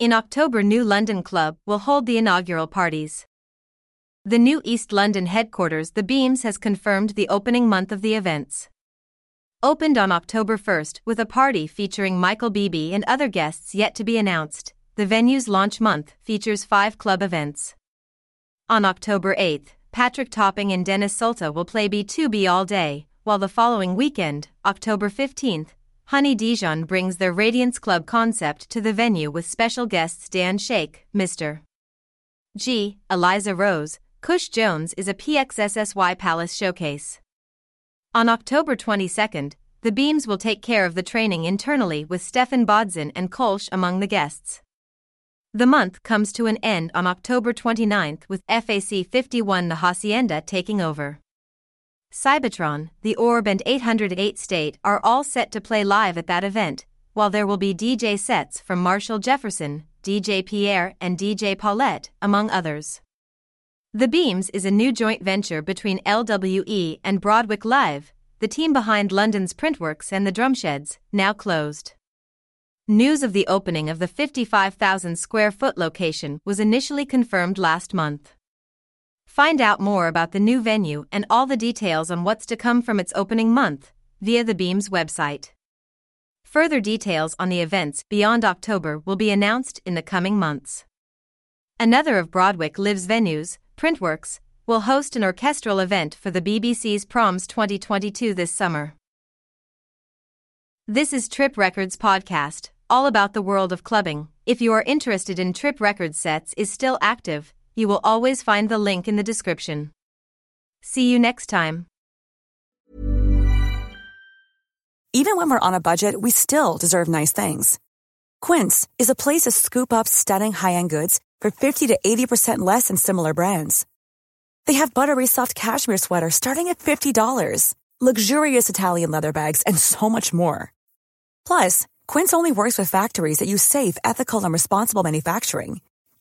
In October, New London Club will hold the inaugural parties. The new East London headquarters, The Beams, has confirmed the opening month of the events. Opened on October 1st with a party featuring Michael Bibi and other guests yet to be announced, the venue's launch month features five club events. On October 8th, Patrick Topping and Denis Sulta will play B2B all day, while the following weekend, October 15th, Honey Dijon brings their Radiance Club concept to the venue with special guests Dan Shake, Mr. G, Eliza Rose, Kush Jones is a PXSSY Palace showcase. On October 22nd, the Beams will take care of the training internally with Stephan Bodzin and Kolsch among the guests. The month comes to an end on October 29th with FAC 51 The Hacienda taking over. Cybotron, The Orb, and 808 State are all set to play live at that event, while there will be DJ sets from Marshall Jefferson, DJ Pierre, and DJ Paulette, among others. The Beams is a new joint venture between LWE and Broadwick Live, the team behind London's Printworks and the Drumsheds, now closed. News of the opening of the 55,000 square foot location was initially confirmed last month. Find out more about the new venue and all the details on what's to come from its opening month via the Beams website. Further details on the events beyond October will be announced in the coming months. Another of Broadwick Live's venues, Printworks, will host an orchestral event for the BBC's Proms 2022 this summer. This is Trip Records Podcast, all about the world of clubbing. If you are interested in Trip Records sets is still active, you will always find the link in the description. See you next time. Even when we're on a budget, we still deserve nice things. Quince is a place to scoop up stunning high-end goods for 50 to 80% less than similar brands. They have buttery soft cashmere sweaters starting at $50, luxurious Italian leather bags, and so much more. Plus, Quince only works with factories that use safe, ethical, and responsible manufacturing.